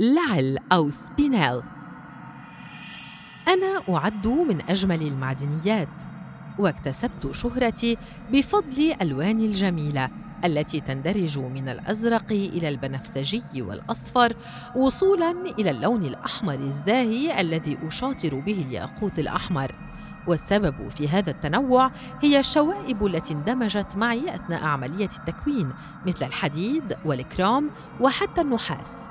لعل أو سبينيل. أنا أعد من أجمل المعدنيات واكتسبت شهرتي بفضل ألواني الجميلة التي تندرج من الأزرق إلى البنفسجي والأصفر وصولا إلى اللون الأحمر الزاهي الذي أشاطر به الياقوت الأحمر. والسبب في هذا التنوع هي الشوائب التي اندمجت معي أثناء عملية التكوين مثل الحديد والكرام وحتى النحاس.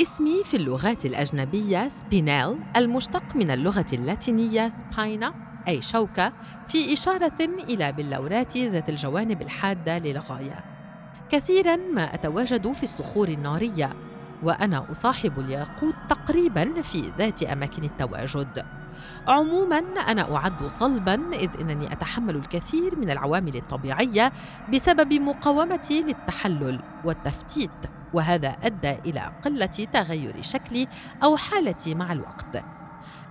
اسمي في اللغات الأجنبية spinel المشتق من اللغة اللاتينية spina أي شوكة في إشارة إلى بلورات ذات الجوانب الحادة للغاية. كثيرا ما أتواجد في الصخور النارية وأنا أصاحب الياقوت تقريبا في ذات أماكن التواجد. عموما أنا أعد صلبا إذ إنني أتحمل الكثير من العوامل الطبيعية بسبب مقاومتي للتحلل والتفتيت. وهذا أدى إلى قلة تغير شكلي أو حالتي مع الوقت.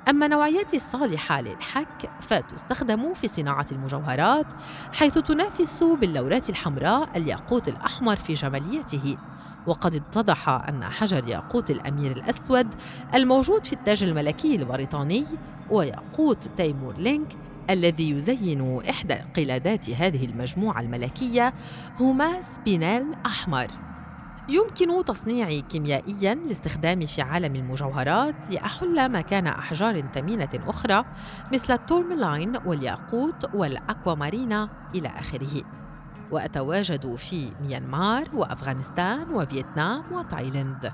أما نوعياتي الصالحة للحك فتستخدم في صناعة المجوهرات حيث تنافس البلورات الحمراء الياقوت الأحمر في جماليته. وقد اتضح أن حجر ياقوت الأمير الأسود الموجود في التاج الملكي البريطاني وياقوت تيمور لينك الذي يزين إحدى قلادات هذه المجموعة الملكية هما spinel أحمر. يمكن تصنيعي كيميائيا لاستخدامي في عالم المجوهرات لأحل مكان أحجار ثمينة أخرى مثل التورملاين والياقوت والأكوامارينا إلى آخره. وأتواجد في ميانمار وأفغانستان وفيتنام وتايلاند.